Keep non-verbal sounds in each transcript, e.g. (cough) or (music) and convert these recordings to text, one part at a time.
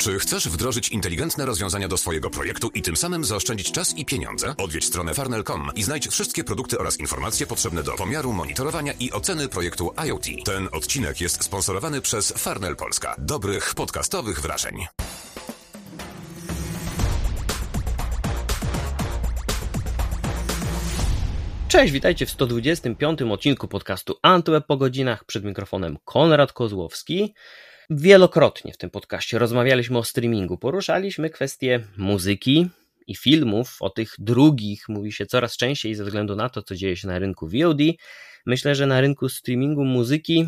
Czy chcesz wdrożyć inteligentne rozwiązania do swojego projektu i tym samym zaoszczędzić czas i pieniądze? Odwiedź stronę farnel.com i znajdź wszystkie produkty oraz informacje potrzebne do pomiaru, monitorowania i oceny projektu IoT. Ten odcinek jest sponsorowany przez Farnel Polska. Dobrych podcastowych wrażeń. Cześć, witajcie w 125 odcinku podcastu Antweb po godzinach. Przed mikrofonem Konrad Kozłowski. Wielokrotnie w tym podcaście rozmawialiśmy o streamingu, poruszaliśmy kwestie muzyki i filmów, o tych drugich mówi się coraz częściej ze względu na to, co dzieje się na rynku VOD. Myślę, że na rynku streamingu muzyki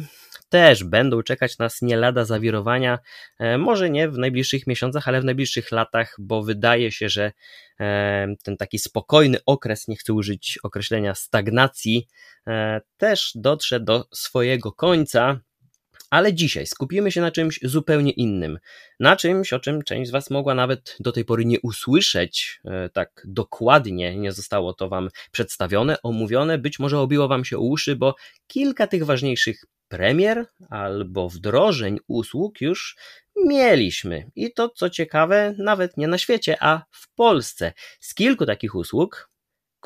też będą czekać nas nie lada zawirowania, e, może nie w najbliższych miesiącach, ale w najbliższych latach, bo wydaje się, że e, ten taki spokojny okres, nie chcę użyć określenia stagnacji, e, też dotrze do swojego końca. Ale dzisiaj skupimy się na czymś zupełnie innym. Na czymś, o czym część z Was mogła nawet do tej pory nie usłyszeć tak dokładnie, nie zostało to Wam przedstawione, omówione, być może obiło Wam się uszy, bo kilka tych ważniejszych premier albo wdrożeń usług już mieliśmy. I to, co ciekawe, nawet nie na świecie, a w Polsce. Z kilku takich usług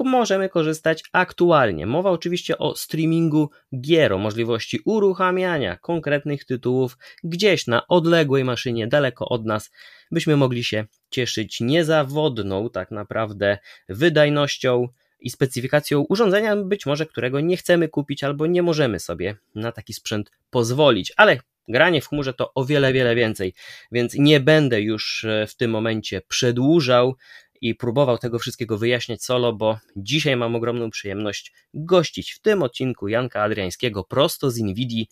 możemy korzystać aktualnie. Mowa oczywiście o streamingu gier, o możliwości uruchamiania konkretnych tytułów gdzieś na odległej maszynie, daleko od nas, byśmy mogli się cieszyć niezawodną, tak naprawdę, wydajnością i specyfikacją urządzenia, być może którego nie chcemy kupić albo nie możemy sobie na taki sprzęt pozwolić, ale granie w chmurze to o wiele, wiele więcej, więc nie będę już e, w tym momencie przedłużał i próbował tego wszystkiego wyjaśniać solo, bo dzisiaj mam ogromną przyjemność gościć w tym odcinku Janka Adriańskiego prosto z Nvidii.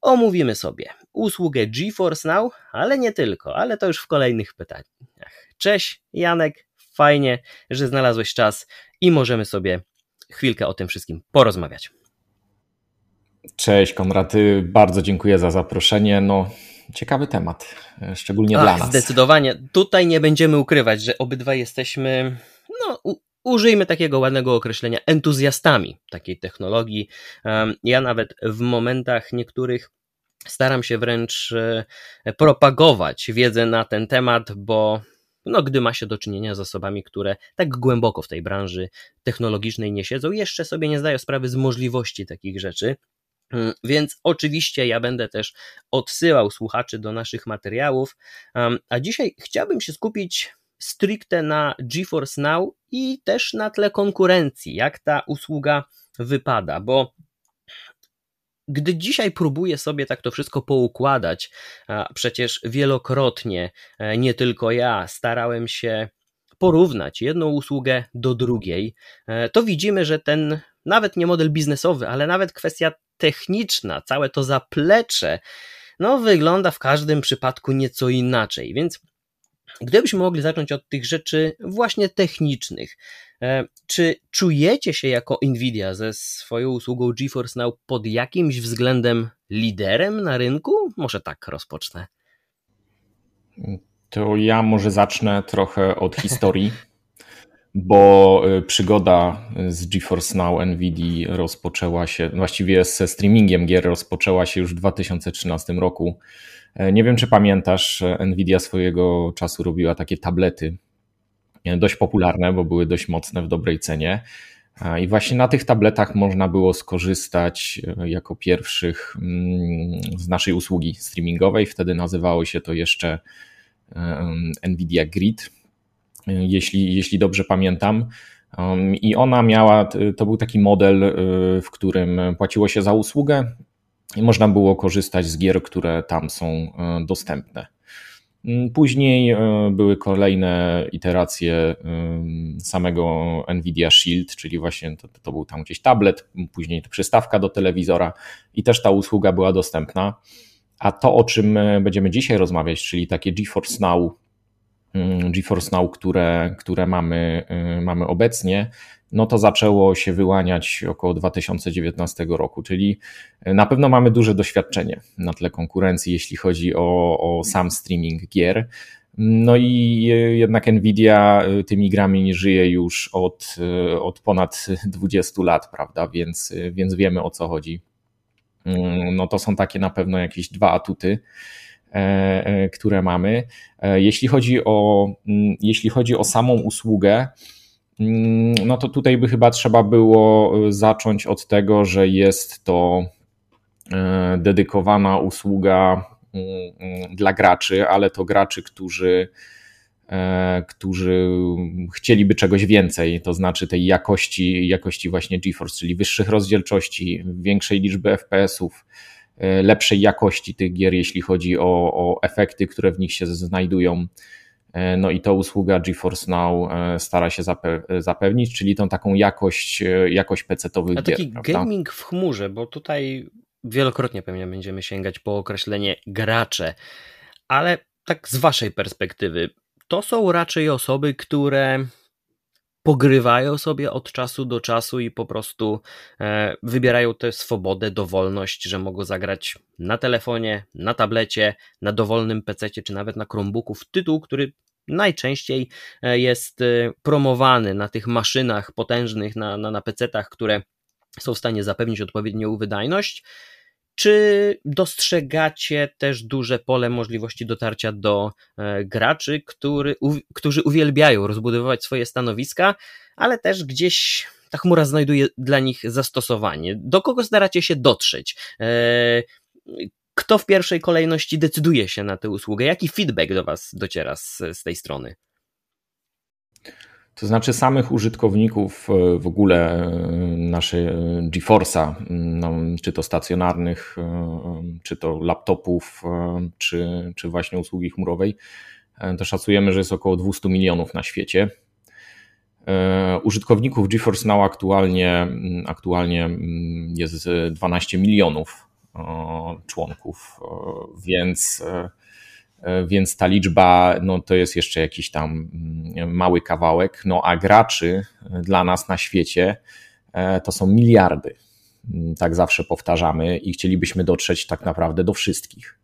Omówimy sobie usługę GeForce Now, ale nie tylko, ale to już w kolejnych pytaniach. Cześć Janek, fajnie, że znalazłeś czas i możemy sobie chwilkę o tym wszystkim porozmawiać. Cześć Konrady, bardzo dziękuję za zaproszenie. No, ciekawy temat, szczególnie Ach, dla nas. Zdecydowanie. Tutaj nie będziemy ukrywać, że obydwa jesteśmy, no, u, użyjmy takiego ładnego określenia, entuzjastami takiej technologii. Ja nawet w momentach niektórych staram się wręcz e, propagować wiedzę na ten temat, bo no, gdy ma się do czynienia z osobami, które tak głęboko w tej branży technologicznej nie siedzą, jeszcze sobie nie zdają sprawy z możliwości takich rzeczy. Mm, więc oczywiście ja będę też odsyłał słuchaczy do naszych materiałów, a dzisiaj chciałbym się skupić stricte na GeForce Now i też na tle konkurencji, jak ta usługa wypada, bo gdy dzisiaj próbuję sobie tak to wszystko poukładać, przecież wielokrotnie, e, nie tylko ja, starałem się porównać jedną usługę do drugiej, e, to widzimy, że ten nawet nie model biznesowy, ale nawet kwestia techniczna, całe to zaplecze, no wygląda w każdym przypadku nieco inaczej. Więc Gdybyśmy mogli zacząć od tych rzeczy właśnie technicznych, e, czy czujecie się jako Nvidia ze swoją usługą GeForce Now pod jakimś względem liderem na rynku? Może tak rozpocznę. To ja może zacznę trochę od historii, (laughs) bo e, przygoda z GeForce Now Nvidia rozpoczęła się, właściwie ze streamingiem gier rozpoczęła się już w 2013 roku E, nie wiem, czy pamiętasz, Nvidia swojego czasu robiła takie tablety, e, dość popularne, bo były dość mocne w dobrej cenie. E, I właśnie na tych tabletach można było skorzystać jako pierwszych mm, z naszej usługi streamingowej. Wtedy nazywało się to jeszcze Nvidia Grid, jeśli, jeśli dobrze pamiętam. I ona miała, to był taki model, w którym płaciło się za usługę i można było korzystać z gier, które tam są e, dostępne. Mm, później były kolejne iteracje samego Nvidia Shield, czyli właśnie to, to był tam gdzieś tablet, później przystawka do telewizora i też ta usługa była dostępna. A to, o czym będziemy dzisiaj rozmawiać, czyli takie GeForce Now, GeForce Now, które, które mamy, mamy obecnie, no to zaczęło się wyłaniać około 2019 roku, czyli na pewno mamy duże doświadczenie na tle konkurencji, jeśli chodzi o, o sam streaming gier. No i jednak Nvidia tymi grami żyje już od, od ponad 20 lat, prawda? Więc, więc wiemy o co chodzi. No to są takie na pewno jakieś dwa atuty. Które mamy. Jeśli chodzi o, mm, jeśli chodzi o samą usługę, mm, no to tutaj by chyba trzeba było zacząć od tego, że jest to dedykowana usługa mm, dla graczy, ale to graczy, którzy E, którzy chcieliby czegoś więcej, to znaczy tej jakości, jakości właśnie GeForce, czyli wyższych rozdzielczości, większej liczby FPS-ów, e, lepszej jakości tych gier, jeśli chodzi o, o efekty, które w nich się znajdują. E, no i to usługa GeForce Now stara się zapewnić, czyli tą taką jakość, jakość PC-towych A taki gier, gaming w chmurze, bo tutaj wielokrotnie pewnie będziemy sięgać po określenie gracze, ale tak z waszej perspektywy, to są raczej osoby, które pogrywają sobie od czasu do czasu i po prostu e, wybierają tę swobodę, dowolność, że mogą zagrać na telefonie, na tablecie, na dowolnym PC czy nawet na Chromebooku w tytuł, który najczęściej e, jest e, promowany na tych maszynach potężnych, na, na, na PC-tach, które są w stanie zapewnić odpowiednią wydajność. Czy dostrzegacie też duże pole możliwości dotarcia do e, graczy, który, którzy uwielbiają rozbudowywać swoje stanowiska, ale też gdzieś ta chmura znajduje dla nich zastosowanie? Do kogo staracie się dotrzeć? E, kto w pierwszej kolejności decyduje się na tę usługę? Jaki feedback do Was dociera z, z tej strony? To znaczy samych użytkowników e, w ogóle e, naszej e, GeForce'a, no, czy to stacjonarnych, czy to laptopów, czy, czy właśnie usługi chmurowej, to szacujemy, że jest około 200 milionów na świecie. Użytkowników GeForce Now aktualnie, aktualnie jest 12 milionów członków, więc E, więc ta liczba no, to jest jeszcze jakiś tam mm, mały kawałek, no a graczy dla nas na świecie e, to są miliardy. Mm, tak zawsze powtarzamy i chcielibyśmy dotrzeć tak naprawdę do wszystkich.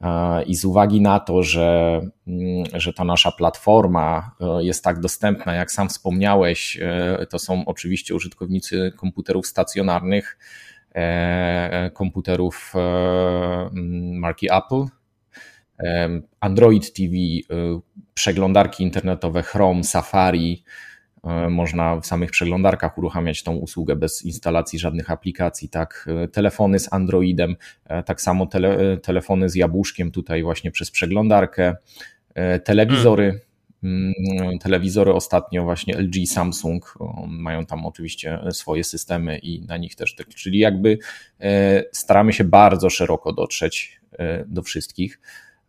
E, I z uwagi na to, że, mm, że ta nasza platforma jest tak dostępna, jak sam wspomniałeś, to są oczywiście użytkownicy komputerów stacjonarnych, komputerów marki Apple, Android TV, y, przeglądarki internetowe Chrome, Safari. Y, można w samych przeglądarkach uruchamiać tą usługę bez instalacji żadnych aplikacji, tak. Y, telefony z Androidem, tak samo tele, telefony z jabłuszkiem tutaj właśnie przez przeglądarkę, telewizory. Hmm. Telewizory ostatnio właśnie LG, Samsung mają tam oczywiście swoje systemy i na nich też, czyli jakby staramy się bardzo szeroko dotrzeć do wszystkich.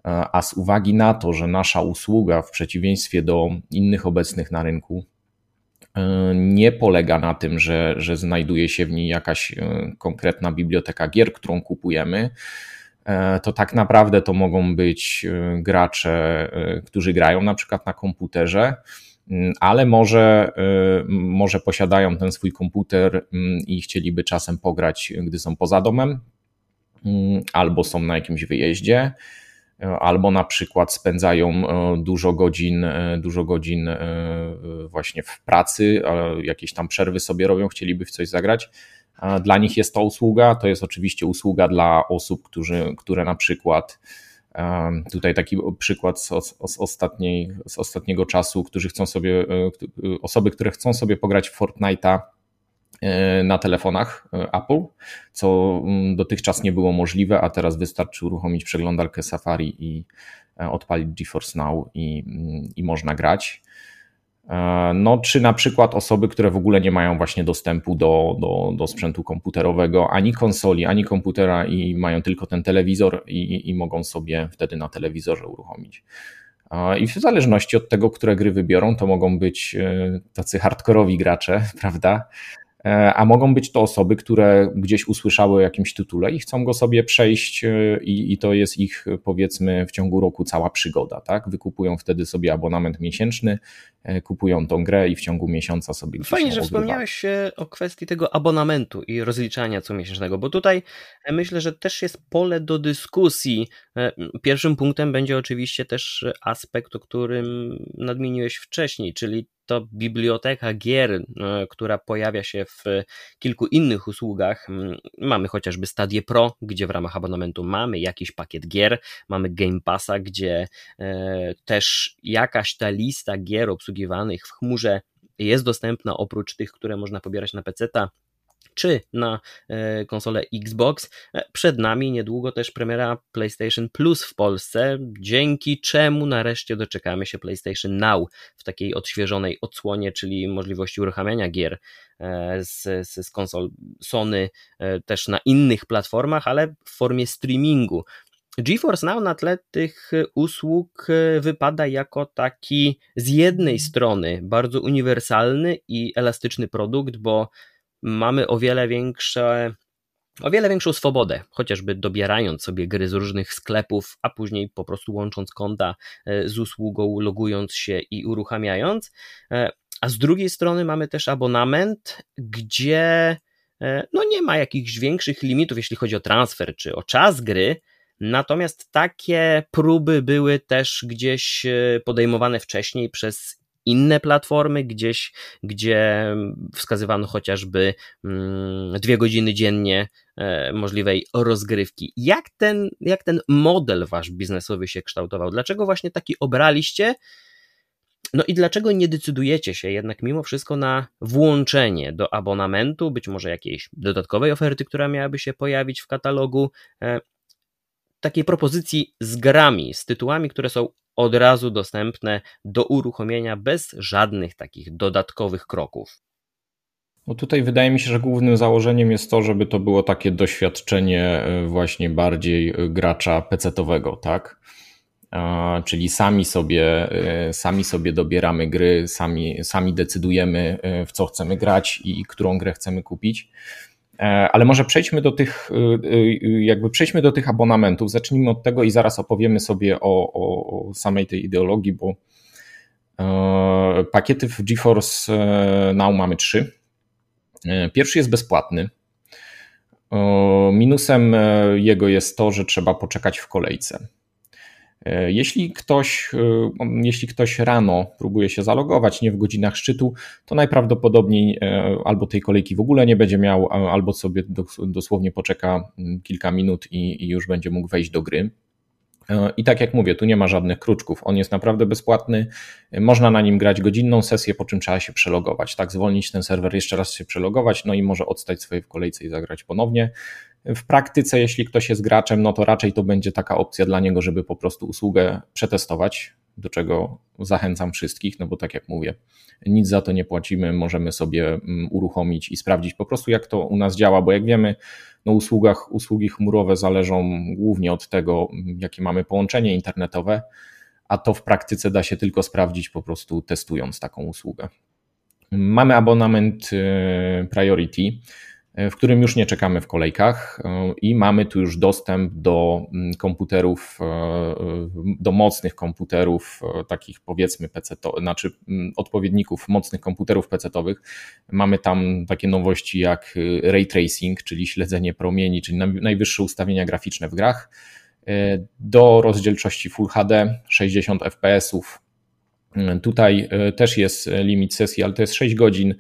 A z uwagi na to, że nasza usługa, w przeciwieństwie do innych obecnych na rynku, e, nie polega na tym, że, że znajduje się w niej jakaś e, konkretna biblioteka gier, którą kupujemy, e, to tak naprawdę to mogą być gracze, którzy grają na przykład na komputerze, mm, ale może, może posiadają ten swój komputer mm, i chcieliby czasem pograć, gdy są poza domem, mm, albo są na jakimś wyjeździe albo na przykład spędzają e, dużo godzin, e, dużo godzin e, właśnie w pracy, jakieś tam przerwy sobie robią, chcieliby w coś zagrać. Dla nich jest to usługa, to jest oczywiście usługa dla osób, którzy, które na przykład Tutaj taki przykład z, z, ostatniej, z ostatniego czasu, którzy chcą sobie, osoby, które chcą sobie pograć w Fortnite'a na telefonach e, Apple, co mm, dotychczas nie było możliwe, a teraz wystarczy uruchomić przeglądarkę Safari i e, odpalić GeForce Now i, mm, i można grać. No, czy na przykład osoby, które w ogóle nie mają właśnie dostępu do, do, do sprzętu komputerowego, ani konsoli, ani komputera i mają tylko ten telewizor i, i mogą sobie wtedy na telewizorze uruchomić. I w zależności od tego, które gry wybiorą, to mogą być tacy hardkorowi gracze, (laughs) prawda? E, a mogą być to osoby, które gdzieś usłyszały o jakimś tytule i chcą go sobie przejść e, i, i, to jest ich powiedzmy w ciągu roku cała przygoda, tak? Wykupują wtedy sobie abonament miesięczny, e, kupują tą grę i w ciągu miesiąca sobie Fajnie, że wspomniałeś o kwestii tego abonamentu i rozliczania comiesięcznego, bo tutaj myślę, że też jest pole do dyskusji. Pierwszym punktem będzie oczywiście też aspekt, o którym nadmieniłeś wcześniej, czyli to biblioteka gier, która pojawia się w kilku innych usługach. Mm, mamy chociażby Stadie Pro, gdzie w ramach abonamentu mamy jakiś pakiet gier, mamy Game Passa, gdzie też jakaś ta lista gier obsługiwanych w chmurze jest dostępna oprócz tych, które można pobierać na PC-ta czy na e, konsolę Xbox. E, przed nami niedługo też premiera PlayStation Plus w Polsce, dzięki czemu nareszcie doczekamy się PlayStation Now w takiej odświeżonej odsłonie, czyli możliwości uruchamiania gier e, z, z, z konsol Sony też na innych platformach, ale w formie streamingu. GeForce Now na tle tych usług wypada jako taki z jednej strony bardzo uniwersalny i elastyczny produkt, bo mamy o wiele większe o wiele większą swobodę, chociażby dobierając sobie gry z różnych sklepów, a później po prostu łącząc konta e, z usługą, logując się i uruchamiając. E, a z drugiej strony mamy też abonament, gdzie e, no nie ma jakichś większych limitów, jeśli chodzi o transfer czy o czas gry. Natomiast takie próby były też gdzieś podejmowane wcześniej przez inne platformy, gdzieś, gdzie wskazywano chociażby mm, dwie godziny dziennie e, możliwej rozgrywki. Jak ten, jak ten model wasz biznesowy się kształtował? Dlaczego właśnie taki obraliście? No i dlaczego nie decydujecie się jednak mimo wszystko na włączenie do abonamentu, być może jakiejś dodatkowej oferty, która miałaby się pojawić w katalogu, e, takiej propozycji z grami, z tytułami, które są od razu dostępne do uruchomienia bez żadnych takich dodatkowych kroków. No tutaj wydaje mi się, że głównym założeniem jest to, żeby to było takie doświadczenie e, właśnie bardziej e, gracza pecetowego, tak? Czyli sami sobie, e, sami sobie dobieramy gry, sami, sami decydujemy, w co chcemy grać i którą grę chcemy kupić. E, ale może przejdźmy do tych, y, y, jakby przejdźmy do tych abonamentów. Zacznijmy od tego i zaraz opowiemy sobie o, o, samej tej ideologii, bo e, pakiety w GeForce e, Now mamy trzy. Pierwszy jest bezpłatny. Minusem jego jest to, że trzeba poczekać w kolejce. E, jeśli ktoś, e, jeśli ktoś rano próbuje się zalogować, nie w godzinach szczytu, to najprawdopodobniej e, albo tej kolejki w ogóle nie będzie miał, albo sobie dosłownie poczeka mm, kilka minut i, i już będzie mógł wejść do gry. I tak jak mówię, tu nie ma żadnych kruczków. On jest naprawdę bezpłatny. Można na nim grać godzinną sesję, po czym trzeba się przelogować. Tak, zwolnić ten serwer, jeszcze raz się przelogować, no i może odstać swoje w kolejce i zagrać ponownie. W praktyce, jeśli ktoś jest graczem, no to raczej to będzie taka opcja dla niego, żeby po prostu usługę przetestować, do czego zachęcam wszystkich, no bo tak jak mówię, nic za to nie płacimy, możemy sobie mm, uruchomić i sprawdzić po prostu, jak to u nas działa, bo jak wiemy, no usługach, usługi chmurowe zależą głównie od tego, jakie mamy połączenie internetowe, a to w praktyce da się tylko sprawdzić po prostu testując taką usługę. Mamy abonament y, Priority, w którym już nie czekamy w kolejkach y, i mamy tu już dostęp do mm, komputerów, y, do mocnych komputerów, takich powiedzmy PC, znaczy mm, odpowiedników mocnych komputerów PC-owych. Mamy tam takie nowości jak ray tracing, czyli śledzenie promieni, czyli najwyższe ustawienia graficzne w grach E, do rozdzielczości Full HD 60 fps. Tutaj e, też jest limit sesji, ale to jest 6 godzin.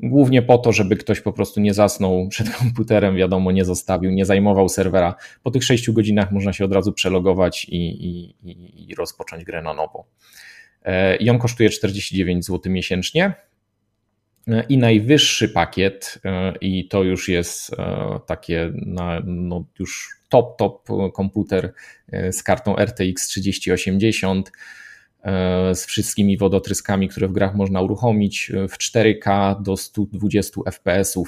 Głównie po to, żeby ktoś po prostu nie zasnął przed (laughs) komputerem, wiadomo, nie zostawił, nie zajmował serwera. Po tych 6 godzinach można się od razu przelogować i, i, i rozpocząć grę na nowo. E, I on kosztuje 49 zł miesięcznie. I najwyższy pakiet, i to już jest takie no, już top, top komputer e, z kartą RTX 3080 e, z wszystkimi wodotryskami, które w grach można uruchomić e, w 4K do 120 fps,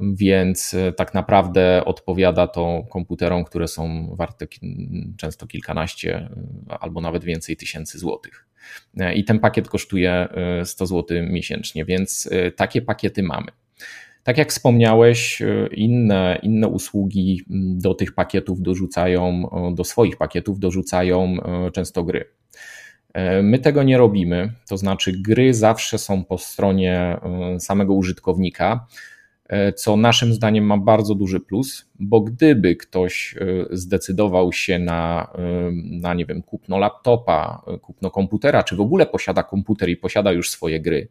więc tak naprawdę odpowiada to komputerom, które są warte często kilkanaście albo nawet więcej tysięcy złotych. I ten pakiet kosztuje 100 zł miesięcznie, więc takie pakiety mamy. Tak jak wspomniałeś, e, inne, inne usługi do tych pakietów dorzucają, do swoich pakietów dorzucają e, często gry. E, my tego nie robimy, to znaczy gry zawsze są po stronie samego użytkownika. co naszym zdaniem ma bardzo duży plus, bo gdyby ktoś zdecydował się na, na nie wiem, kupno laptopa, kupno komputera, czy w ogóle posiada komputer i posiada już swoje gry,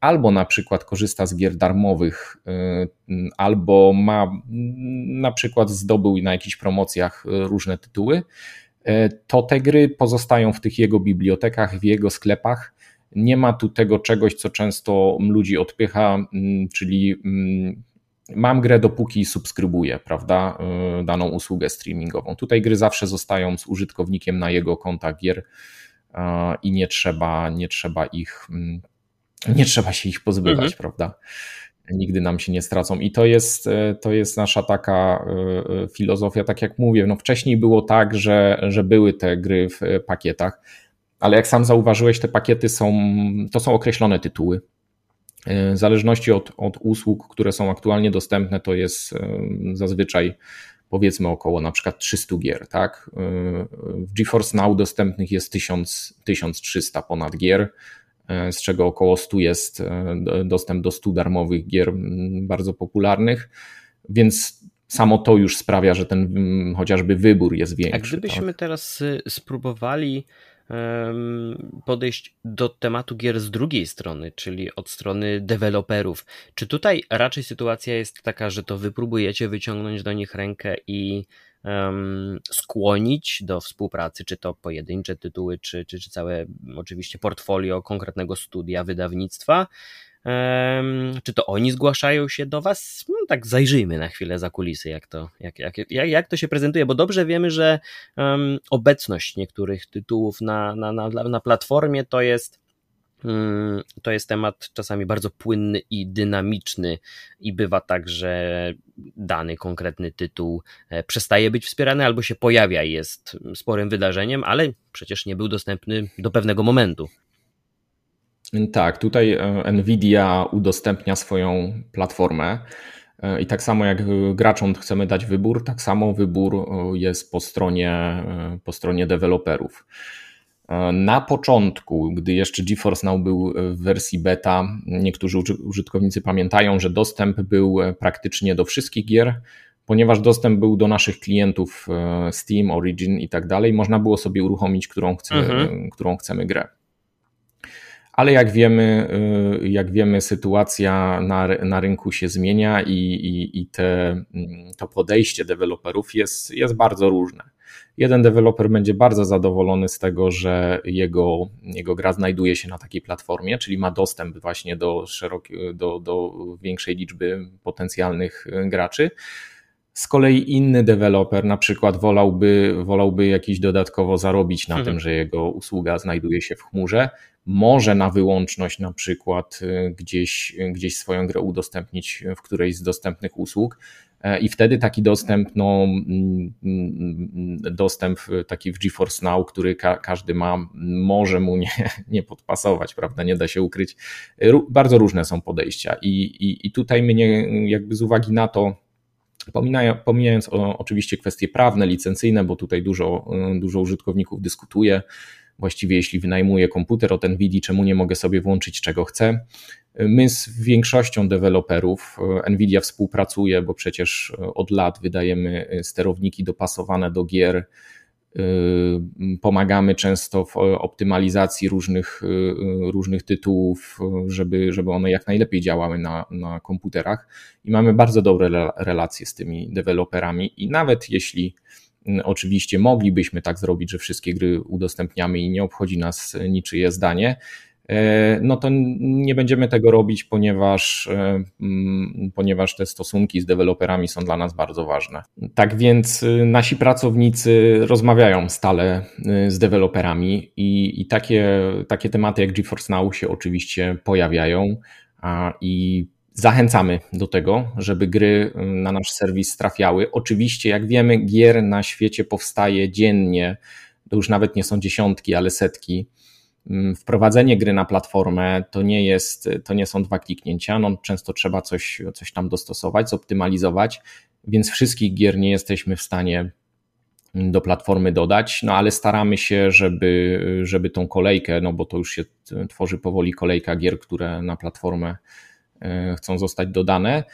albo na przykład korzysta z gier darmowych, albo ma na przykład zdobył na jakichś promocjach różne tytuły, to te gry pozostają w tych jego bibliotekach, w jego sklepach. Nie ma tu tego czegoś, co często ludzi odpycha, czyli mam grę dopóki subskrybuję, prawda, daną usługę streamingową. Tutaj gry zawsze zostają z użytkownikiem na jego kontach gier i nie trzeba, nie trzeba ich nie trzeba się ich pozbywać, mhm. prawda? Nigdy nam się nie stracą. I to jest, e, to jest nasza taka e, e, filozofia, tak jak mówię. No wcześniej było tak, że, że były te gry w pakietach, ale jak sam zauważyłeś, te pakiety są, to są określone tytuły. W zależności od, od usług, które są aktualnie dostępne, to jest zazwyczaj powiedzmy około na przykład 300 gier, tak? W GeForce Now dostępnych jest 1000, 1300 ponad gier. E, z czego około 100 jest e, dostęp do 100 darmowych gier bardzo popularnych, więc samo to już sprawia, że ten chociażby wybór jest większy. A gdybyśmy tak? teraz y, spróbowali podejść do tematu gier z drugiej strony, czyli od strony deweloperów. Czy tutaj raczej sytuacja jest taka, że to wy próbujecie wyciągnąć do nich rękę i skłonić do współpracy, czy to pojedyncze tytuły, czy, czy, czy całe oczywiście portfolio konkretnego studia, wydawnictwa. Czy to oni zgłaszają się do Was? No, tak, zajrzyjmy na chwilę za kulisy, jak to, jak, jak, jak, jak to się prezentuje, bo dobrze wiemy, że um, obecność niektórych tytułów na, na, na, na platformie to jest Mm, to jest temat czasami bardzo płynny i dynamiczny, i bywa tak, że dany konkretny tytuł e, przestaje być wspierany albo się pojawia i jest sporym wydarzeniem, ale przecież nie był dostępny do pewnego momentu. Tak, tutaj e, Nvidia udostępnia swoją platformę. E, I tak samo jak graczom chcemy dać wybór, tak samo wybór jest po stronie, po stronie deweloperów. Na początku, gdy jeszcze GeForce Now był w wersji beta, niektórzy użytkownicy pamiętają, że dostęp był praktycznie do wszystkich gier, ponieważ dostęp był do naszych klientów e, Steam, Origin i tak dalej, można było sobie uruchomić, którą chcemy, mhm. którą chcemy grę. Ale jak wiemy, e, jak wiemy sytuacja na, na rynku się zmienia i, i, i te, mm, to podejście deweloperów jest, jest bardzo różne. Jeden deweloper będzie bardzo zadowolony z tego, że jego, jego gra znajduje się na takiej platformie, czyli ma dostęp właśnie do, szeroki, do, do większej liczby potencjalnych graczy. Z kolei inny deweloper na przykład wolałby, wolałby jakiś dodatkowo zarobić na mhm. tym, że jego usługa znajduje się w chmurze. Może na wyłączność na przykład y, gdzieś, gdzieś swoją grę udostępnić w którejś z dostępnych usług, E, I wtedy taki dostęp, no, mm, mm, dostęp taki w GeForce Now, który ka każdy ma, może mu nie, (laughs) nie podpasować, prawda? Nie da się ukryć. Bardzo różne są podejścia, i, i, i tutaj mnie, jakby z uwagi na to, pomijając oczywiście kwestie prawne, licencyjne, bo tutaj dużo, dużo użytkowników dyskutuje, właściwie jeśli wynajmuję komputer od NVIDIA, czemu nie mogę sobie włączyć czego chcę. My z większością deweloperów, NVIDIA współpracuje, bo przecież od lat wydajemy sterowniki dopasowane do gier, pomagamy często w optymalizacji różnych, różnych tytułów, żeby, żeby one jak najlepiej działały na, na komputerach i mamy bardzo dobre relacje z tymi deweloperami i nawet jeśli Oczywiście moglibyśmy tak zrobić, że wszystkie gry udostępniamy i nie obchodzi nas niczyje zdanie. E, no to nie będziemy tego robić, ponieważ, e, ponieważ te stosunki z deweloperami są dla nas bardzo ważne. Tak więc y, nasi pracownicy rozmawiają stale z deweloperami i, i takie, takie tematy jak GeForce Now się oczywiście pojawiają i Zachęcamy do tego, żeby gry y, na nasz serwis trafiały. Oczywiście, jak wiemy, gier na świecie powstaje dziennie, to już nawet nie są dziesiątki, ale setki. Mm, wprowadzenie gry na platformę to nie, jest, to nie są dwa kliknięcia, no często trzeba coś, coś tam dostosować, zoptymalizować, więc wszystkich gier nie jesteśmy w stanie do platformy dodać, no ale staramy się, żeby, żeby tą kolejkę, no bo to już się tworzy powoli kolejka gier, które na platformę chcą zostać dodane,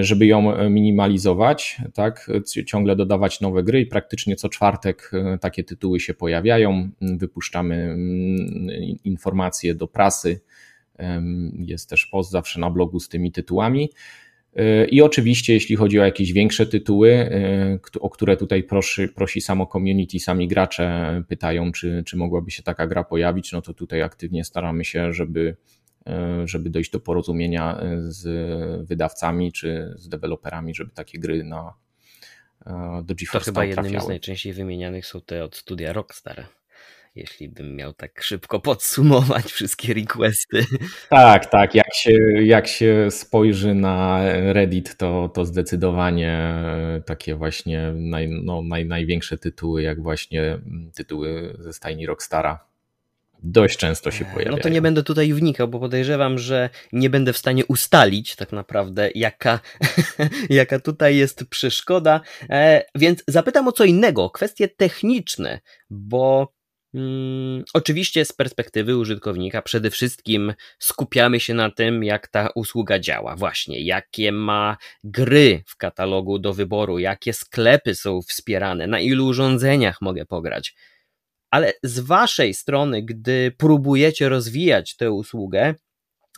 żeby ją minimalizować, tak, ciągle dodawać nowe gry i praktycznie co czwartek takie tytuły się pojawiają. Wypuszczamy mm, informacje do prasy. Jest też post zawsze na blogu z tymi tytułami. I oczywiście, jeśli chodzi o jakieś większe tytuły, e, o które tutaj prosi, prosi samo community, sami gracze pytają, czy, czy mogłaby się taka gra pojawić, no to tutaj aktywnie staramy się, żeby, e, żeby dojść do porozumienia e, z wydawcami czy z deweloperami, żeby takie gry na, do GeForce To chyba jednymi z najczęściej wymienianych są te od studia Rockstar jeśli bym miał tak szybko podsumować (laughs) wszystkie requesty. Tak, tak. Jak się, jak się spojrzy na Reddit, to, to zdecydowanie takie właśnie naj, no, naj, największe tytuły, jak właśnie tytuły ze stajni Rockstara. Dość często się pojawiają. No to nie będę tutaj wnikał, bo podejrzewam, że nie będę w stanie ustalić tak naprawdę, jaka, (laughs) jaka tutaj jest przeszkoda. E, więc zapytam o co innego, kwestie techniczne, bo Hmm, oczywiście z perspektywy użytkownika przede wszystkim skupiamy się na tym, jak ta usługa działa, właśnie jakie ma gry w katalogu do wyboru, jakie sklepy są wspierane, na ilu urządzeniach mogę pograć. Ale z waszej strony, gdy próbujecie rozwijać tę usługę,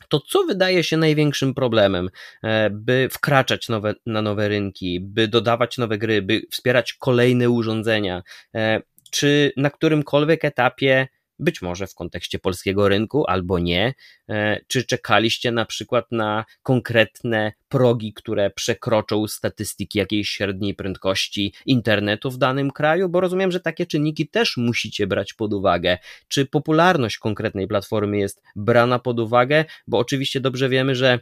to co wydaje się największym problemem, e, by wkraczać nowe, na nowe rynki, by dodawać nowe gry, by wspierać kolejne urządzenia? E, czy na którymkolwiek etapie, być może w kontekście polskiego rynku, albo nie, e, czy czekaliście na przykład na konkretne progi, które przekroczą statystyki jakiejś średniej prędkości internetu w danym kraju? Bo rozumiem, że takie czynniki też musicie brać pod uwagę. Czy popularność konkretnej platformy jest brana pod uwagę? Bo oczywiście dobrze wiemy, że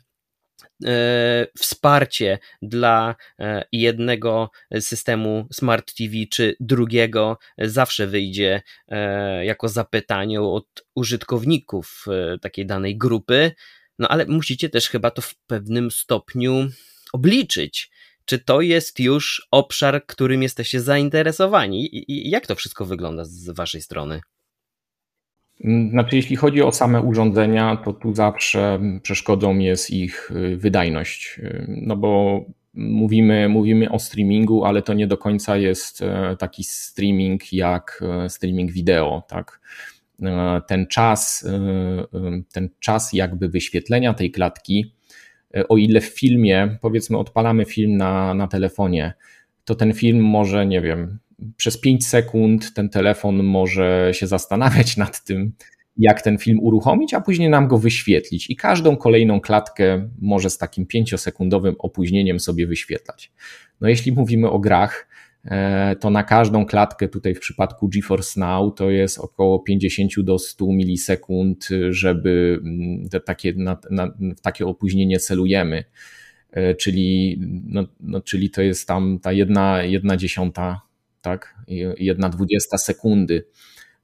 wsparcie dla e, jednego systemu Smart TV czy drugiego zawsze wyjdzie e, jako zapytanie od użytkowników takiej danej grupy, no ale musicie też chyba to w pewnym stopniu obliczyć. Czy to jest już obszar, którym jesteście zainteresowani? I jak to wszystko wygląda z waszej strony? Znaczy, jeśli chodzi o same urządzenia, to tu zawsze przeszkodą jest ich y, wydajność. Y, no bo mówimy, mówimy o streamingu, ale to nie do końca jest e, taki streaming jak e, streaming wideo, tak? E, ten czas, ten czas jakby wyświetlenia tej klatki, o ile w filmie, powiedzmy, odpalamy film na, na telefonie, to ten film może, nie wiem, przez 5 sekund ten telefon może się zastanawiać nad tym, jak ten film uruchomić, a później nam go wyświetlić. I każdą kolejną klatkę może z takim 5-sekundowym opóźnieniem sobie wyświetlać. No jeśli mówimy o grach, e, to na każdą klatkę tutaj w przypadku GeForce Now to jest około 50 do 100 milisekund, żeby mm, te takie, na, na, takie opóźnienie celujemy. E, czyli, no, no, czyli to jest tam ta jedna, jedna dziesiąta tak? Jedna dwudziesta sekundy.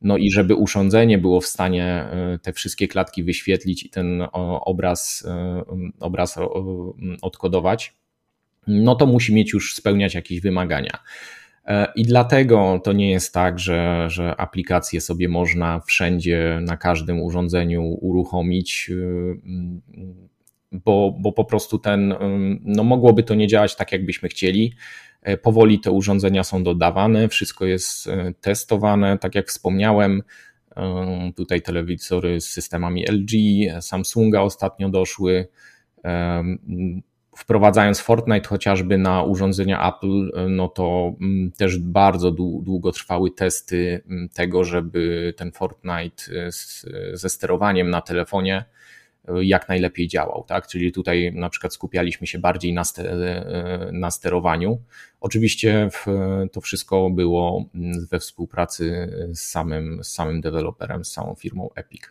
No i żeby urządzenie było w stanie e, te wszystkie klatki wyświetlić i ten obraz, e, obraz odkodować, no to musi mieć już spełniać jakieś wymagania. E, I dlatego to nie jest tak, że, że aplikację sobie można wszędzie, na każdym urządzeniu uruchomić, bo, bo po prostu ten, no mogłoby to nie działać tak, jakbyśmy chcieli. E, powoli te urządzenia są dodawane, wszystko jest e, testowane, tak jak wspomniałem. E, tutaj telewizory z systemami LG, Samsunga ostatnio doszły. Wprowadzając Fortnite chociażby na urządzenia Apple, no to też bardzo długo trwały testy tego, żeby ten Fortnite ze sterowaniem na telefonie jak najlepiej działał, tak? Czyli tutaj na przykład skupialiśmy się bardziej na, na sterowaniu. Oczywiście to wszystko było we współpracy z samym, z samym deweloperem, z samą firmą Epic.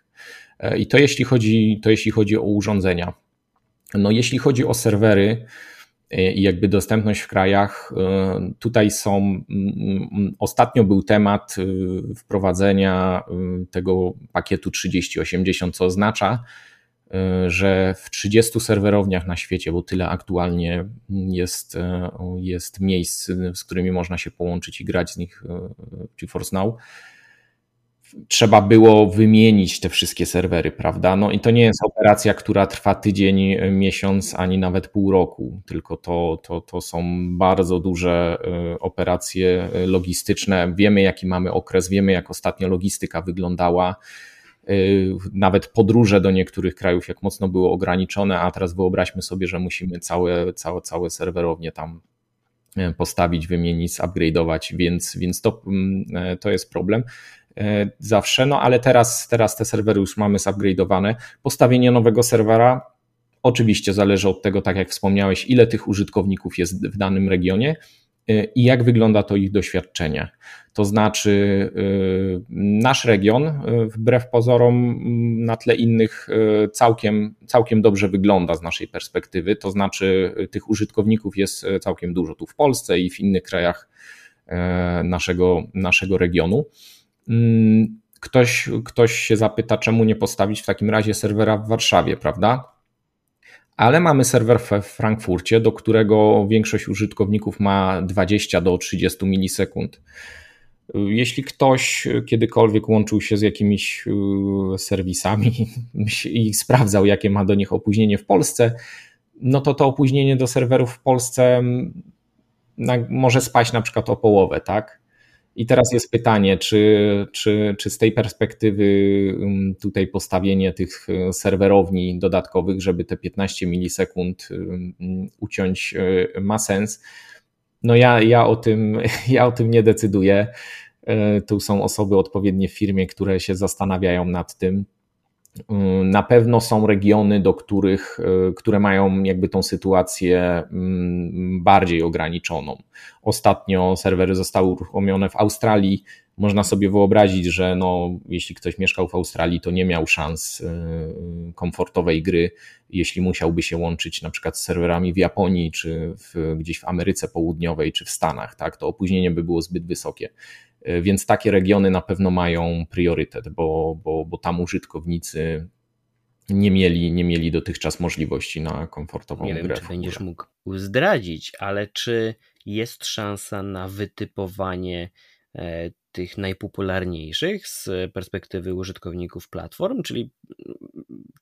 I to jeśli chodzi, to jeśli chodzi o urządzenia. No jeśli chodzi o serwery, i jakby dostępność w krajach. Tutaj są, ostatnio był temat wprowadzenia tego pakietu 3080, co oznacza, E, że w 30 serwerowniach na świecie, bo tyle aktualnie jest, e, jest miejsc, z którymi można się połączyć i grać z nich e, GeForce Now. trzeba było wymienić te wszystkie serwery, prawda? No i to nie jest operacja, która trwa tydzień, miesiąc, ani nawet pół roku, tylko to, to, to są bardzo duże operacje logistyczne. Wiemy, jaki mamy okres, wiemy, jak ostatnio logistyka wyglądała. E, nawet podróże do niektórych krajów, jak mocno były ograniczone, a teraz wyobraźmy sobie, że musimy całe, całe, całe serwerownie tam postawić, wymienić, upgrade'ować, więc, więc to, mm, to jest problem. Zawsze, no ale teraz, teraz te serwery już mamy zupgrade'owane. Postawienie nowego serwera oczywiście zależy od tego, tak jak wspomniałeś, ile tych użytkowników jest w danym regionie i jak wygląda to ich doświadczenie. To znaczy, e, nasz region, wbrew pozorom, na tle innych, całkiem, całkiem dobrze wygląda z naszej perspektywy. To znaczy, tych użytkowników jest całkiem dużo tu w Polsce i w innych krajach naszego, naszego regionu. Mm, ktoś, ktoś się zapyta, czemu nie postawić w takim razie serwera w Warszawie, prawda? Ale mamy serwer w Frankfurcie, do którego większość użytkowników ma 20 do 30 milisekund. Jeśli ktoś kiedykolwiek łączył się z jakimiś y, serwisami (laughs) i sprawdzał, jakie ma do nich opóźnienie w Polsce, no to to opóźnienie do serwerów w Polsce mm, może spaść na przykład o połowę, tak? I teraz jest pytanie, czy, czy, czy z tej perspektywy tutaj postawienie tych e, serwerowni dodatkowych, żeby te 15 milisekund uciąć e, ma sens? No ja, ja, o tym, (laughs) ja o tym nie decyduję. E, tu są osoby odpowiednie w firmie, które się zastanawiają nad tym. Mm, na pewno są regiony, do których, y, które mają jakby tą sytuację mm, bardziej ograniczoną. Ostatnio serwery zostały uruchomione w Australii. Można sobie wyobrazić, że no, jeśli ktoś mieszkał w Australii, to nie miał szans y, komfortowej gry, jeśli musiałby się łączyć na przykład z serwerami w Japonii, czy w, gdzieś w Ameryce Południowej, czy w Stanach, tak, to opóźnienie by było zbyt wysokie. E, więc takie regiony na pewno mają priorytet, bo, bo, bo tam użytkownicy nie mieli, nie mieli dotychczas możliwości na komfortową nie grę. Nie wiem, czy będziesz mógł zdradzić, ale czy jest szansa na wytypowanie e, tych najpopularniejszych z perspektywy użytkowników platform, czyli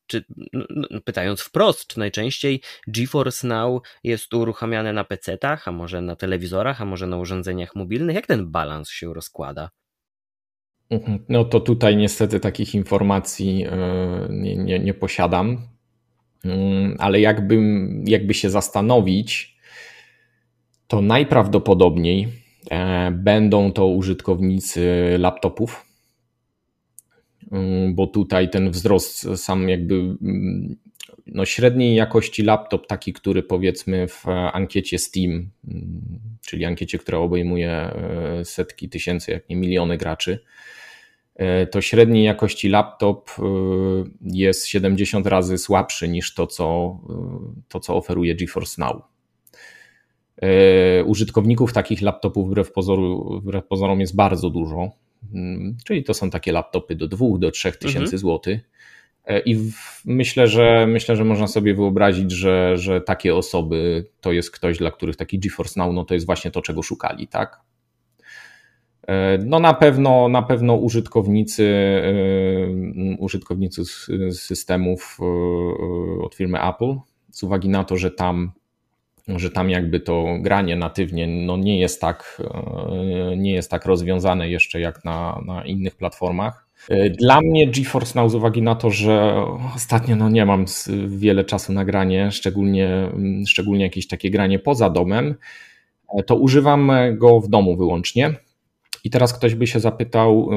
czy, no, pytając wprost, czy najczęściej GeForce Now jest uruchamiane na PC-tach, a może na telewizorach, a może na urządzeniach mobilnych? Jak ten balans się rozkłada? Mhm. No to tutaj niestety takich informacji e, nie, nie, nie posiadam, mm, ale jakby, jakby się zastanowić, to najprawdopodobniej będą to użytkownicy laptopów, Mm, bo tutaj ten wzrost sam jakby mm, no średniej jakości laptop, taki, który powiedzmy w ankiecie Steam, mm, czyli ankiecie, która obejmuje e, setki tysięcy, jak nie miliony graczy, e, to średniej jakości laptop e, jest 70 razy słabszy niż to, co, to, co oferuje GeForce Now. Użytkowników takich laptopów wbrew, pozoru, wbrew pozorom jest bardzo dużo. Mm, czyli to są takie laptopy do 2 do 3 tysięcy mhm. złotych. E, I w, myślę, że myślę, że można sobie wyobrazić, że, że takie osoby to jest ktoś, dla których taki GeForce Now no to jest właśnie to, czego szukali, tak? E, no na pewno, na pewno użytkownicy, e, użytkownicy systemów od firmy Apple, z uwagi na to, że tam że tam jakby to granie natywnie no nie, jest tak, e, nie jest tak rozwiązane jeszcze jak na, na innych platformach. E, dla mnie GeForce Now z uwagi na to, że ostatnio no nie mam wiele czasu na granie, szczególnie, szczególnie jakieś takie granie poza domem, e, to używam go w domu wyłącznie. I teraz ktoś by się zapytał,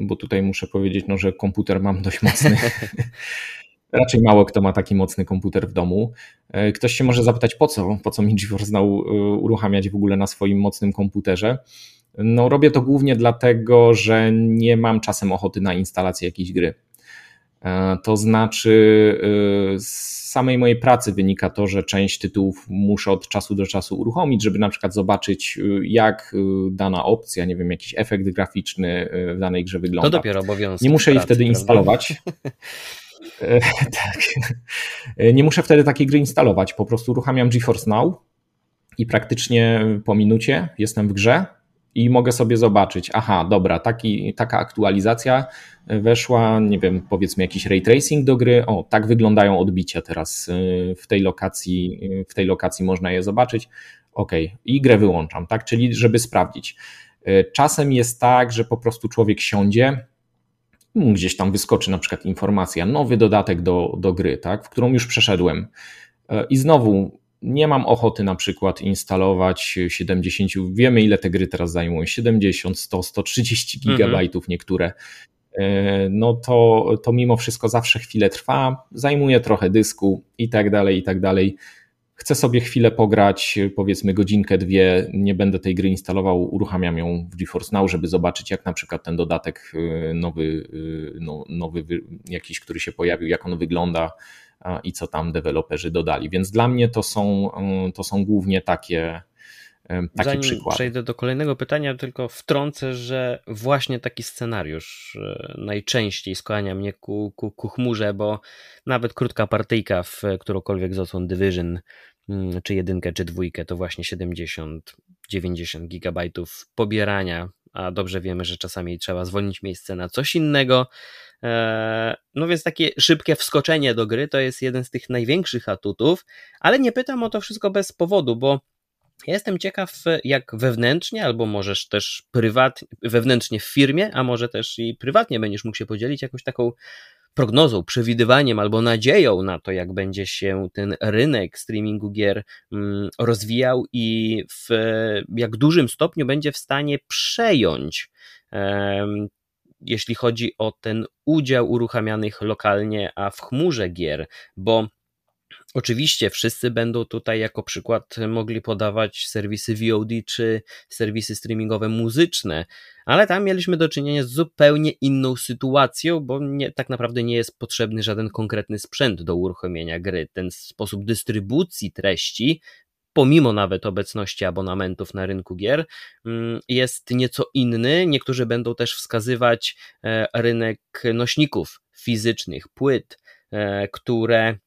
bo tutaj muszę powiedzieć, no, że komputer mam dość mocny. (laughs) Raczej mało kto ma taki mocny komputer w domu. E, ktoś się może zapytać, po co, po co mi GeForce Now e, uruchamiać w ogóle na swoim mocnym komputerze. No, robię to głównie dlatego, że nie mam czasem ochoty na instalację jakiejś gry. E, to znaczy, z samej mojej pracy wynika to, że część tytułów muszę od czasu do czasu uruchomić, żeby na przykład zobaczyć, jak dana opcja, nie wiem, jakiś efekt graficzny w danej grze wygląda. To dopiero obowiązek. Nie muszę jej wtedy instalować. (laughs) E, (laughs) tak. E, nie muszę wtedy takiej gry instalować. Po prostu uruchamiam GeForce Now i praktycznie po minucie jestem w grze i mogę sobie zobaczyć, aha, dobra, taki, taka aktualizacja weszła, nie wiem, powiedzmy jakiś ray tracing do gry, o, tak wyglądają odbicia teraz y, w tej lokacji, y, w tej lokacji można je zobaczyć, ok, i grę wyłączam, tak, czyli żeby sprawdzić. Czasem jest tak, że po prostu człowiek siądzie, gdzieś tam wyskoczy na przykład informacja, nowy dodatek do, do gry, tak, w którą już przeszedłem. I znowu nie mam ochoty na przykład instalować 70, wiemy ile te gry teraz zajmują, 70, 100, 130 gigabajtów niektóre, e, no to, to mimo wszystko zawsze chwilę trwa, zajmuje trochę dysku i tak dalej, i tak dalej. Chcę sobie chwilę pograć, powiedzmy godzinkę, dwie, nie będę tej gry instalował, uruchamiam ją w GeForce Now, żeby zobaczyć jak na przykład ten dodatek e, nowy, e, no, nowy jakiś, który się pojawił, jak on wygląda, i co tam deweloperzy dodali. Więc dla mnie to są, mm, to są głównie takie, takie Zanim przykłady. przejdę do kolejnego pytania, tylko wtrącę, że właśnie taki scenariusz najczęściej skłania mnie ku, ku, ku chmurze, bo nawet krótka partyjka w którąkolwiek z odsłon Division, czy jedynkę, czy dwójkę, to właśnie 70, 90 gigabajtów pobierania, a dobrze wiemy, że czasami trzeba zwolnić miejsce na coś innego, E, no więc takie szybkie wskoczenie do gry to jest jeden z tych największych atutów, ale nie pytam o to wszystko bez powodu, bo jestem ciekaw, jak wewnętrznie, albo możesz też prywatnie, wewnętrznie w firmie, a może też i prywatnie będziesz mógł się podzielić jakąś taką prognozą, przewidywaniem albo nadzieją na to, jak będzie się ten rynek streamingu gier mm, rozwijał i w jak dużym stopniu będzie w stanie przejąć jeśli chodzi o ten udział uruchamianych lokalnie, a w chmurze gier, bo Oczywiście wszyscy będą tutaj jako przykład mogli podawać serwisy VOD czy serwisy streamingowe muzyczne, ale tam mieliśmy do czynienia z zupełnie inną sytuacją, bo nie, tak naprawdę nie jest potrzebny żaden konkretny sprzęt do uruchomienia gry. Ten sposób dystrybucji treści pomimo nawet obecności abonamentów na rynku gier, mm, jest nieco inny. Niektórzy będą też wskazywać e, rynek nośników fizycznych, płyt, e, które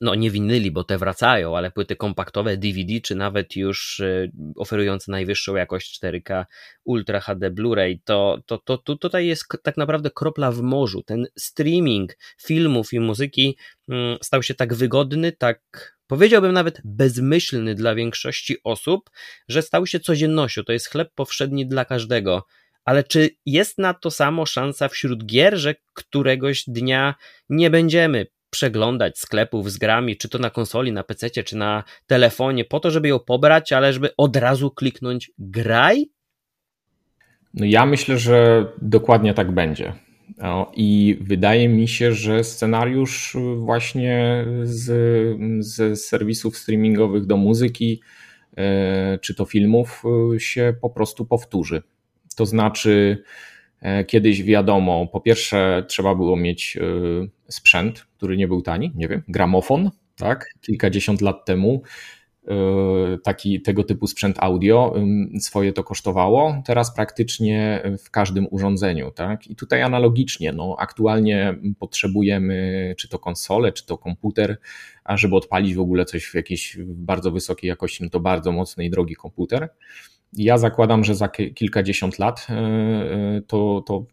no nie winyli, bo te wracają, ale płyty kompaktowe, DVD, czy nawet już e, oferujące najwyższą jakość 4K Ultra HD Blu-ray, to, to, to, to tutaj jest tak naprawdę kropla w morzu. Ten streaming filmów i muzyki mm, stał się tak wygodny, tak powiedziałbym nawet bezmyślny dla większości osób, że stał się codziennością. To jest chleb powszedni dla każdego. Ale czy jest na to samo szansa wśród gier, że któregoś dnia nie będziemy przeglądać sklepów z grami, czy to na konsoli, na PC, czy na telefonie, po to, żeby ją pobrać, ale żeby od razu kliknąć graj? No ja myślę, że dokładnie tak będzie. I wydaje mi się, że scenariusz właśnie z, z serwisów streamingowych do muzyki e, czy to filmów e, się po prostu powtórzy. To znaczy, kiedyś wiadomo, po pierwsze, trzeba było mieć sprzęt, który nie był tani, nie wiem, gramofon, tak, kilkadziesiąt lat temu. E, taki tego typu sprzęt audio swoje to kosztowało, teraz praktycznie w każdym urządzeniu. Tak? I tutaj analogicznie, no, aktualnie potrzebujemy czy to konsolę, czy to komputer, a żeby odpalić w ogóle coś w jakiejś bardzo wysokiej jakości, no to bardzo mocny i drogi komputer. Ja zakładam, że za kilkadziesiąt lat e, e, to, to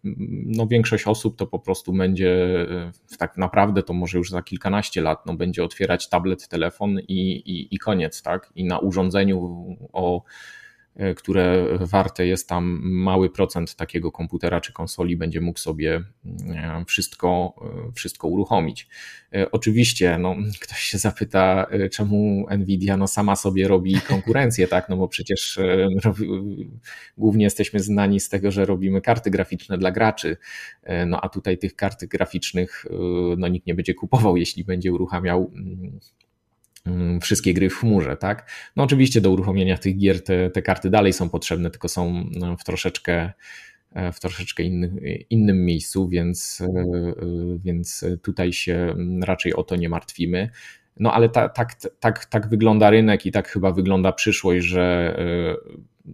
no większość osób to po prostu będzie, e, tak naprawdę to może już za kilkanaście lat, no będzie otwierać tablet, telefon i, i, i koniec, tak? I na urządzeniu o które warte jest tam mały procent takiego komputera czy konsoli, będzie mógł sobie e, wszystko, e, wszystko uruchomić. Oczywiście, no, ktoś się zapyta, czemu Nvidia no, sama sobie robi konkurencję, tak? No bo przecież głównie jesteśmy znani z tego, że robimy karty graficzne dla graczy, no a tutaj tych kart graficznych no, nikt nie będzie kupował, jeśli będzie uruchamiał Mm, wszystkie gry w chmurze, tak? No oczywiście do uruchomienia tych gier te, te karty dalej są potrzebne, tylko są no, w troszeczkę e, w troszeczkę inny, innym miejscu, więc, e, e, więc tutaj się raczej o to nie martwimy. No ale ta, tak, tak, tak wygląda rynek i tak chyba wygląda przyszłość, że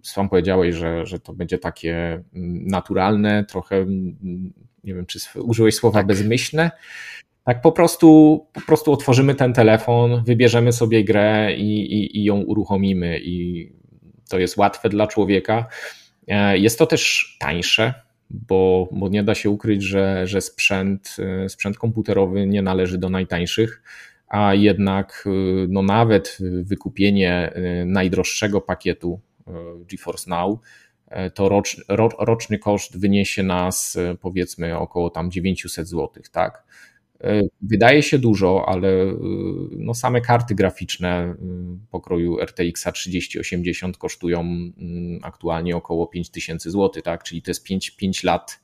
sam powiedziałeś, że, że to będzie takie mm, naturalne, trochę, mm, nie wiem, czy użyłeś słowa tak. bezmyślne, tak po prostu, po prostu otworzymy ten telefon, wybierzemy sobie grę i, i, i ją uruchomimy i to jest łatwe dla człowieka. Jest to też tańsze, bo, bo nie da się ukryć, że, że sprzęt, sprzęt komputerowy nie należy do najtańszych, a jednak no nawet wykupienie najdroższego pakietu GeForce Now to roczny, roczny koszt wyniesie nas powiedzmy około tam 900 zł, tak? E, wydaje się dużo, ale e, no same karty graficzne e, pokroju RTX 3080 kosztują aktualnie około 5000 zł, tak? czyli to jest 5, 5 lat.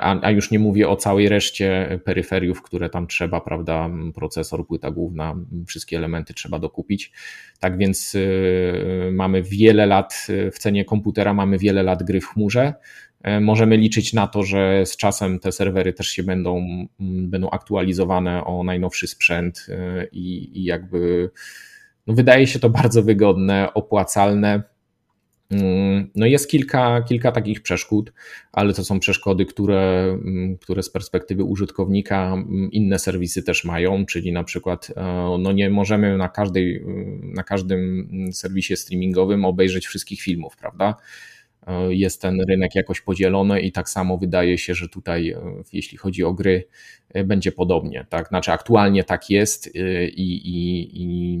A, a, już nie mówię o całej reszcie peryferiów, które tam trzeba, prawda? Procesor, płyta główna, wszystkie elementy trzeba dokupić. Tak więc mamy wiele lat w cenie komputera, mamy wiele lat gry w chmurze. E, możemy liczyć na to, że z czasem te serwery też się będą, będą aktualizowane o najnowszy sprzęt e, i, i jakby no wydaje się to bardzo wygodne, opłacalne. Mm, no jest kilka, kilka takich przeszkód, ale to są przeszkody, które, które z perspektywy użytkownika inne serwisy też mają, czyli na przykład e, no nie możemy na, każdej, na każdym serwisie streamingowym obejrzeć wszystkich filmów, prawda? E, jest ten rynek jakoś podzielony i tak samo wydaje się, że tutaj, e, jeśli chodzi o gry, e, będzie podobnie. Tak? Znaczy, aktualnie tak jest i, i, i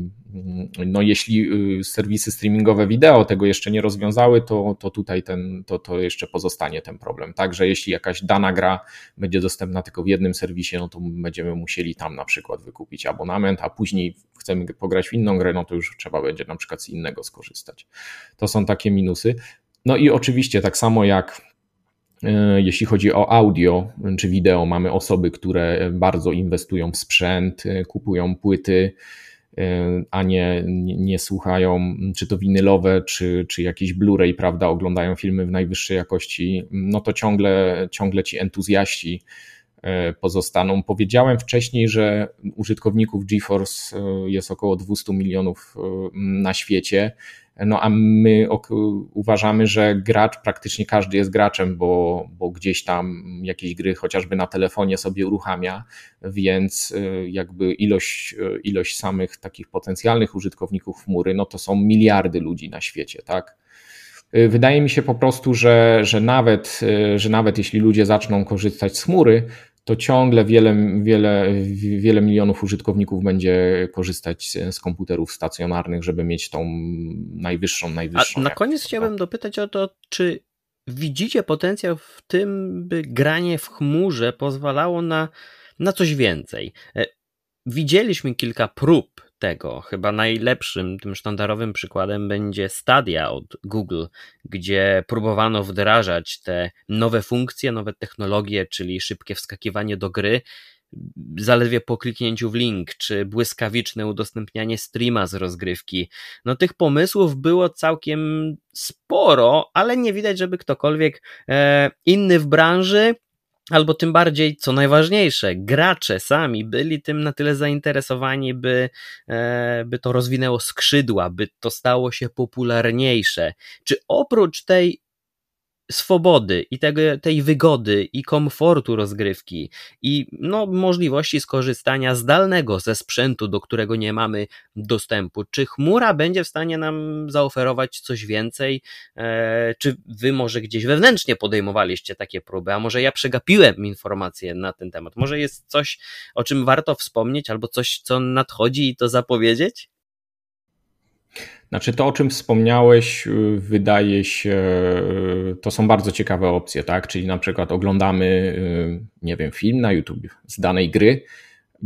no jeśli serwisy streamingowe wideo tego jeszcze nie rozwiązały, to, to tutaj ten, to, to jeszcze pozostanie ten problem. Także jeśli jakaś dana gra będzie dostępna tylko w jednym serwisie, no to będziemy musieli tam na przykład wykupić abonament, a później chcemy pograć w inną grę, no to już trzeba będzie na przykład z innego skorzystać. To są takie minusy. No i oczywiście, tak samo jak e, jeśli chodzi o audio czy wideo, mamy osoby, które bardzo inwestują w sprzęt, e, kupują płyty, e, a nie, nie, słuchają, czy to winylowe, czy, czy jakieś Blu-ray, prawda, oglądają filmy w najwyższej jakości, no to ciągle, ciągle ci entuzjaści pozostaną. Powiedziałem wcześniej, że użytkowników GeForce jest około 200 milionów na świecie. No a my uważamy, że gracz, praktycznie każdy jest graczem, bo, bo gdzieś tam jakieś gry chociażby na telefonie sobie uruchamia, więc y, jakby ilość, y, ilość samych takich potencjalnych użytkowników chmury, no to są miliardy ludzi na świecie, tak? Y, wydaje mi się po prostu, że, że, nawet, że nawet jeśli ludzie zaczną korzystać z chmury, to ciągle wiele, wiele, wiele milionów użytkowników będzie korzystać z komputerów stacjonarnych, żeby mieć tą najwyższą, najwyższą. A na koniec chciałbym dopytać o to, czy widzicie potencjał w tym, by granie w chmurze pozwalało na, na coś więcej? E, widzieliśmy kilka prób tego. Chyba najlepszym, tym sztandarowym przykładem będzie Stadia od Google, gdzie próbowano wdrażać te nowe funkcje, nowe technologie, czyli szybkie wskakiwanie do gry, zaledwie po kliknięciu w link, czy błyskawiczne udostępnianie streama z rozgrywki. No tych pomysłów było całkiem sporo, ale nie widać, żeby ktokolwiek e, inny w branży albo tym bardziej, co najważniejsze, gracze sami byli tym na tyle zainteresowani, by, e, by to rozwinęło skrzydła, by to stało się popularniejsze. Czy oprócz tej swobody i tego, tej wygody i komfortu rozgrywki i no, możliwości skorzystania zdalnego ze sprzętu, do którego nie mamy dostępu. Czy chmura będzie w stanie nam zaoferować coś więcej? E, czy wy może gdzieś wewnętrznie podejmowaliście takie próby, a może ja przegapiłem informacje na ten temat? Może jest coś, o czym warto wspomnieć, albo coś, co nadchodzi i to zapowiedzieć? Znaczy to, o czym wspomniałeś, y, wydaje się, y, to są bardzo ciekawe opcje, tak? Czyli na przykład oglądamy, y, nie wiem, film na YouTube z danej gry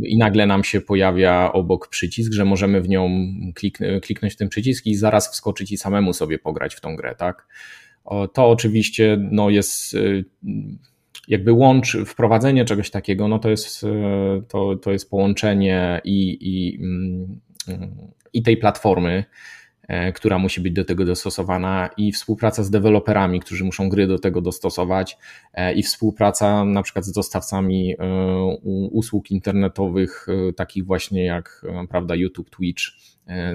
i nagle nam się pojawia obok przycisk, że możemy w nią klik, kliknąć w ten przycisk i zaraz wskoczyć i samemu sobie pograć w tą grę, tak? To oczywiście no, jest jakby łącz, wprowadzenie czegoś takiego, no to jest, to, to jest połączenie i, i, mm, i tej platformy, która musi być do tego dostosowana i współpraca z deweloperami, którzy muszą gry do tego dostosować e, i współpraca na przykład z dostawcami e, usług internetowych, takich właśnie jak prawda YouTube, Twitch,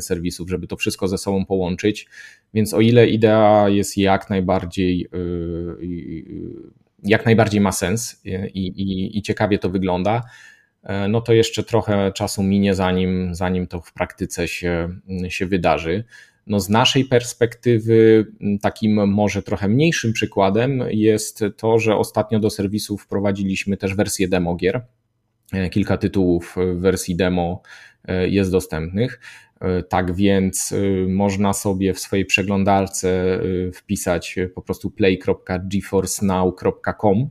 serwisów, żeby to wszystko ze sobą połączyć. Więc o ile idea jest jak najbardziej jak najbardziej ma sens i, i, i ciekawie to wygląda, no to jeszcze trochę czasu minie, zanim, zanim to w praktyce się, się wydarzy. No z naszej perspektywy, takim może trochę mniejszym przykładem jest to, że ostatnio do serwisu wprowadziliśmy też wersję demo gier. Kilka tytułów w wersji demo jest dostępnych. Tak więc można sobie w swojej przeglądarce wpisać po prostu play.geforcenow.com E,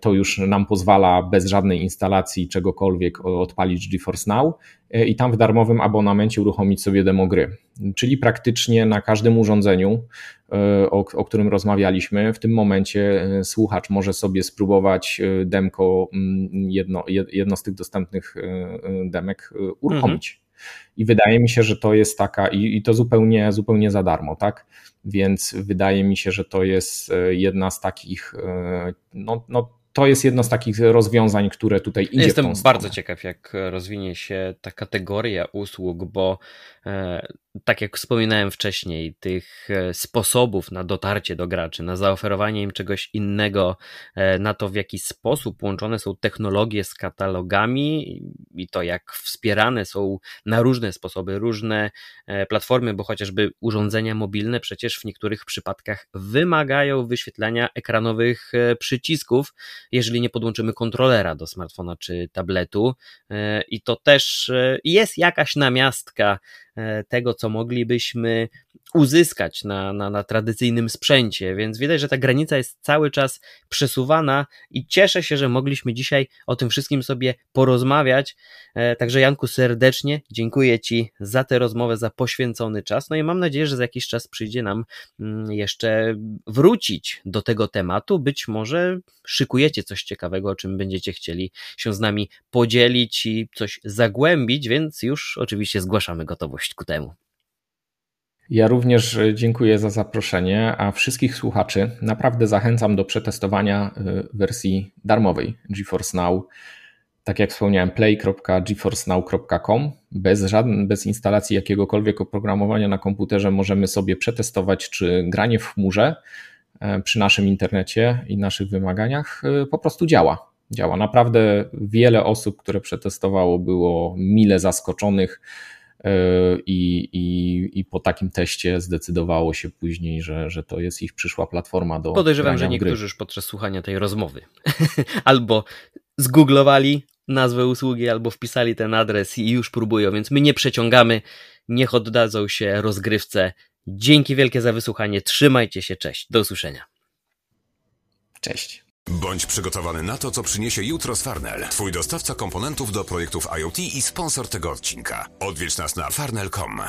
to już nam pozwala bez żadnej instalacji czegokolwiek odpalić GeForce Now e, i tam w darmowym abonamencie uruchomić sobie demo gry. Czyli praktycznie na każdym urządzeniu, e, o, o którym rozmawialiśmy, w tym momencie słuchacz może sobie spróbować demko, mm, jedno, jedno z tych dostępnych demek uruchomić. Mhm. I wydaje mi się, że to jest taka, i, i to zupełnie, zupełnie za darmo, tak? Więc wydaje mi się, że to jest e, jedna z takich, e, no, no to jest jedno z takich rozwiązań, które tutaj idzie Jestem bardzo ciekaw, jak rozwinie się ta kategoria usług, bo e, tak jak wspominałem wcześniej, tych e, sposobów na dotarcie do graczy, na zaoferowanie im czegoś innego, e, na to w jaki sposób łączone są technologie z katalogami i to jak wspierane są na różne sposoby, różne e, platformy, bo chociażby urządzenia mobilne przecież w niektórych przypadkach wymagają wyświetlania ekranowych przycisków, jeżeli nie podłączymy kontrolera do smartfona czy tabletu i to też jest jakaś namiastka tego, co moglibyśmy uzyskać na, na, na tradycyjnym sprzęcie, więc widać, że ta granica jest cały czas przesuwana i cieszę się, że mogliśmy dzisiaj o tym wszystkim sobie porozmawiać. E, także Janku serdecznie dziękuję Ci za tę rozmowę, za poświęcony czas, no i mam nadzieję, że za jakiś czas przyjdzie nam mm, jeszcze wrócić do tego tematu, być może szykujecie coś ciekawego, o czym będziecie chcieli się z nami podzielić i coś zagłębić, więc już oczywiście zgłaszamy gotowość ku temu. Ja również e, dziękuję za zaproszenie, a wszystkich słuchaczy naprawdę zachęcam do przetestowania e, wersji darmowej GeForce Now. Tak jak wspomniałem, play.geforcenow.com. Bez, żadnej, bez instalacji jakiegokolwiek oprogramowania na komputerze możemy sobie przetestować, czy granie w chmurze e, przy naszym internecie i naszych wymaganiach po prostu działa. Działa. Naprawdę wiele osób, które przetestowało, było mile zaskoczonych i, i, i po takim teście zdecydowało się później, że, że to jest ich przyszła platforma do. Podejrzewam, że niektórzy gry. już podczas słuchania tej rozmowy (laughs) albo zgooglowali nazwę usługi, albo wpisali ten adres i już próbują, więc my nie przeciągamy, niech oddadzą się rozgrywce. Dzięki wielkie za wysłuchanie, trzymajcie się, cześć, do usłyszenia. Cześć. Bądź przygotowany na to, co przyniesie jutro z Farnell. Twój dostawca komponentów do projektów IoT i sponsor tego odcinka. Odwiedź nas na farnell.com.